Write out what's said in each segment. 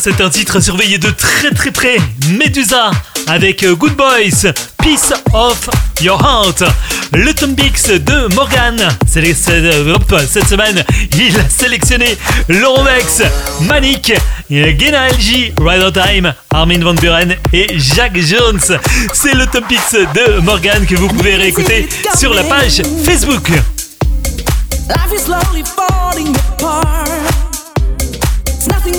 c'est un titre surveillé de très très près. Medusa avec Good Boys, Peace of Your Heart. Le Tom Bix de Morgan. Cette semaine, il a sélectionné Vex, Manic, Gena LG, Rider Time, Armin Van Buren et Jack Jones. C'est le Tom Bix de Morgan que vous pouvez réécouter sur la page Facebook.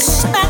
stop.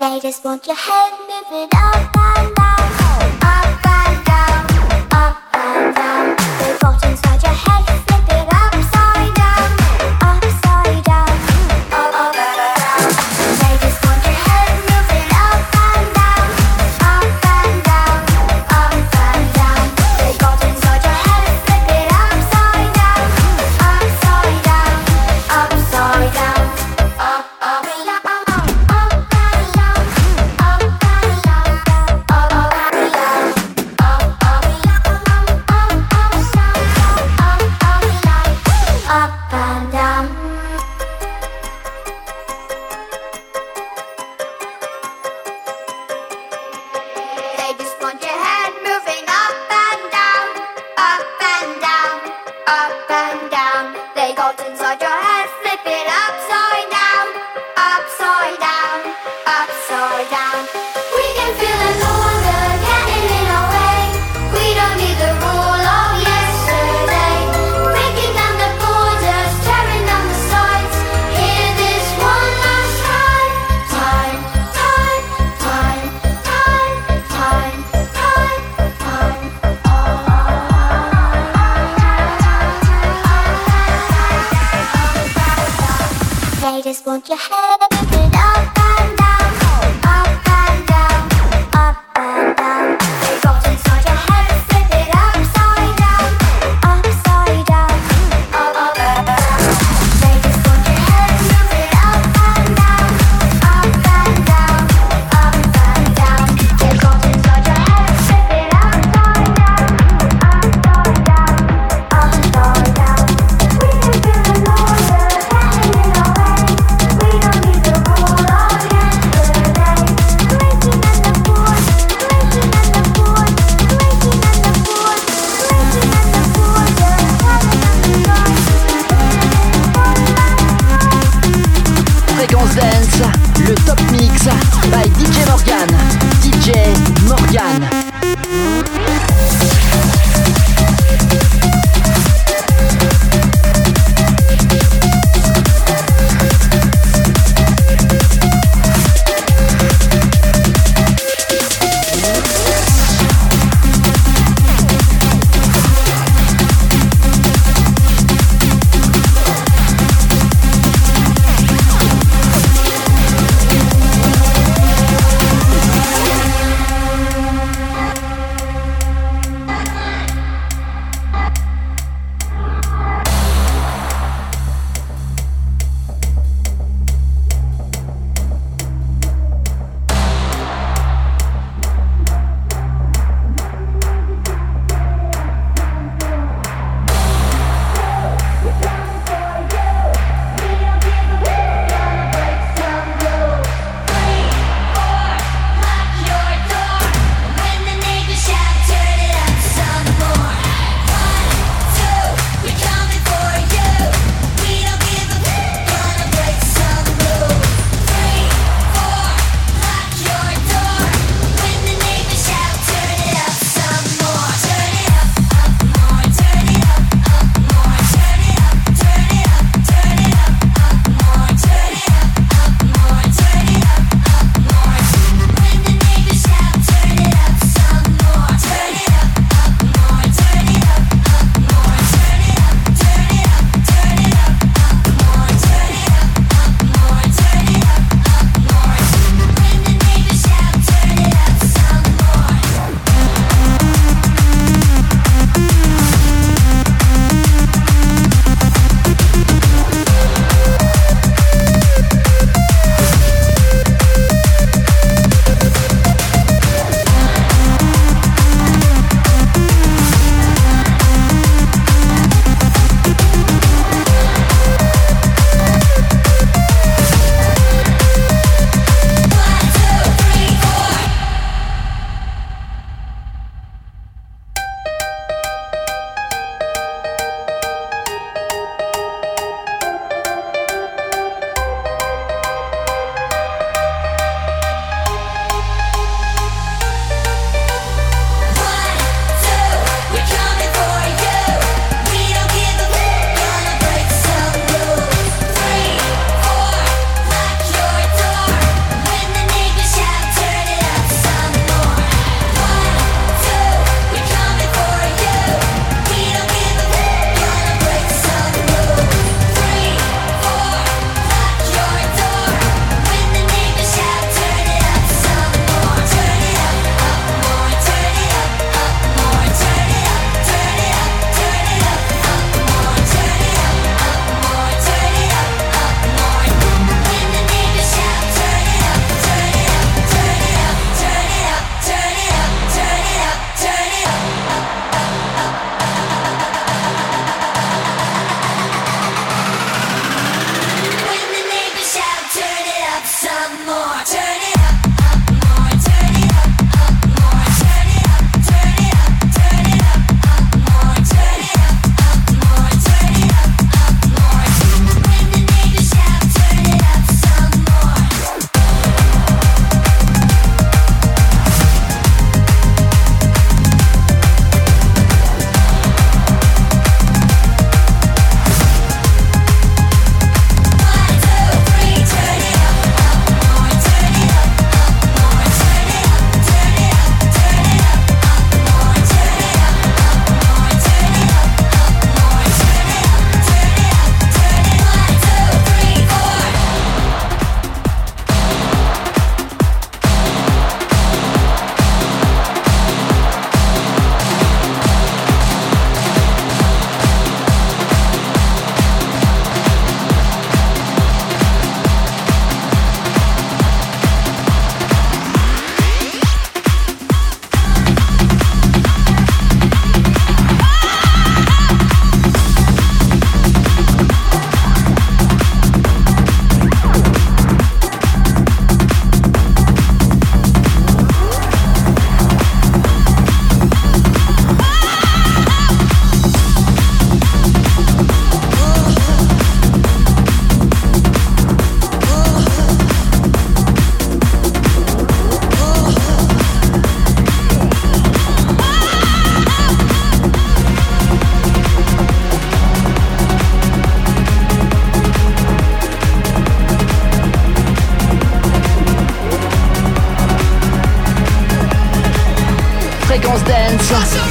They just want your head moving up and down, up and down, up and down. They got inside your head. dum dum. just want your head.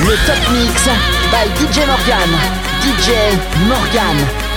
Le Top Mix by DJ Morgan. DJ Morgan.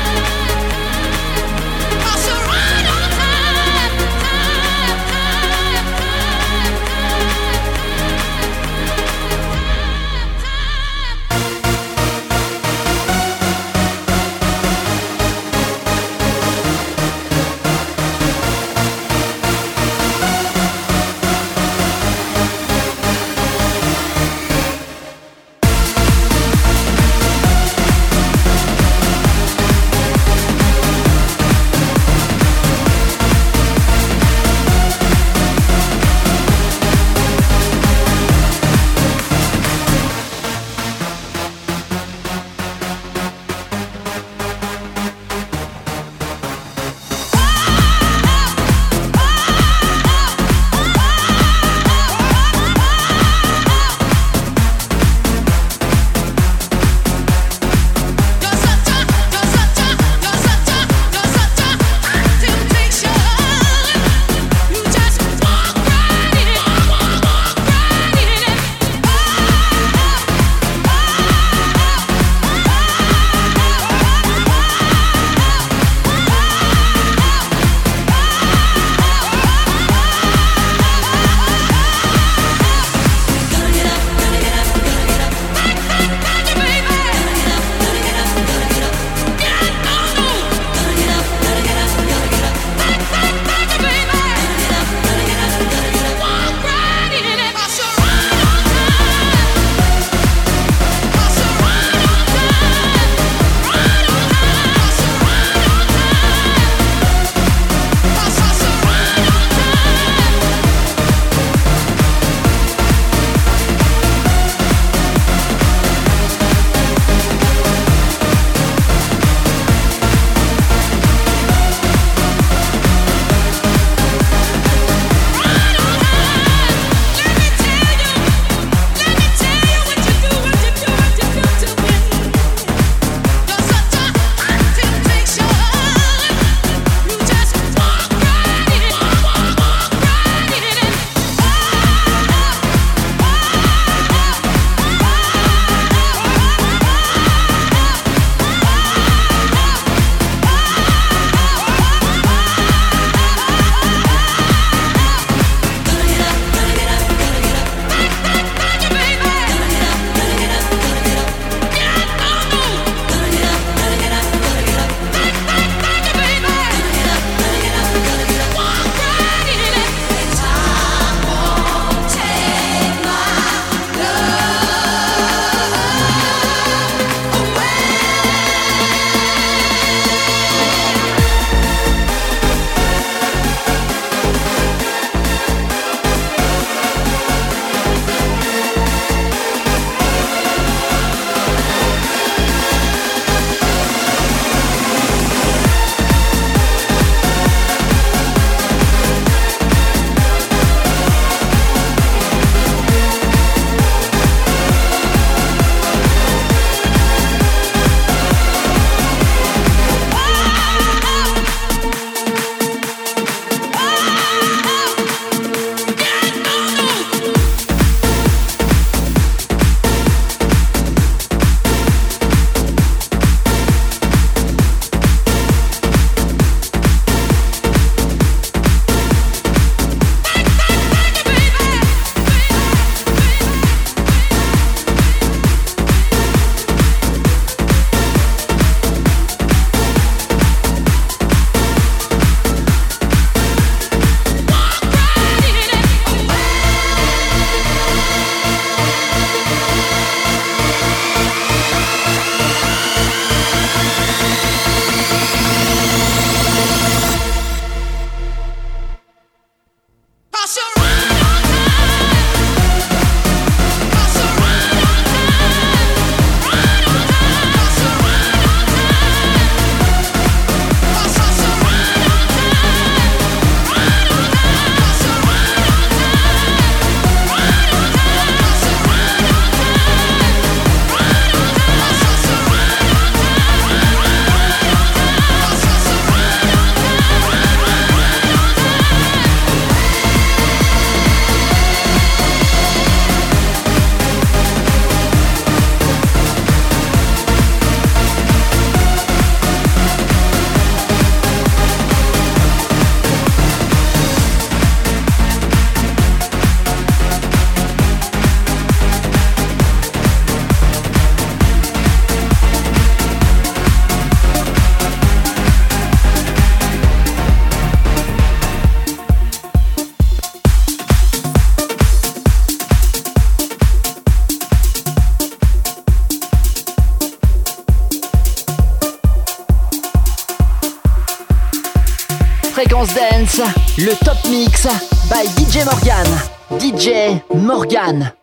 Le top mix by DJ Morgan. DJ Morgan.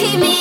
Le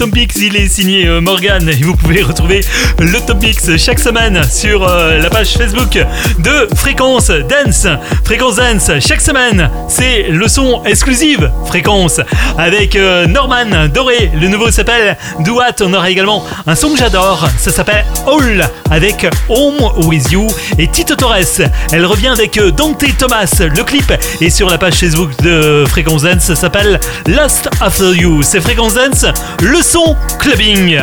Top Mix, il est signé euh, Morgan et vous pouvez retrouver le Top Mix chaque semaine sur euh, la page Facebook de Fréquence Dance. Fréquence Dance, chaque semaine, c'est le son exclusive Fréquence avec euh, Norman Doré. Le nouveau s'appelle Do What. On aura également un son que j'adore, ça s'appelle All avec Home With You et Tito Torres. Elle revient avec Dante Thomas. Le clip est sur la page Facebook de Fréquence Dance, ça s'appelle Lost After You. C'est Fréquence Dance le son clubbing.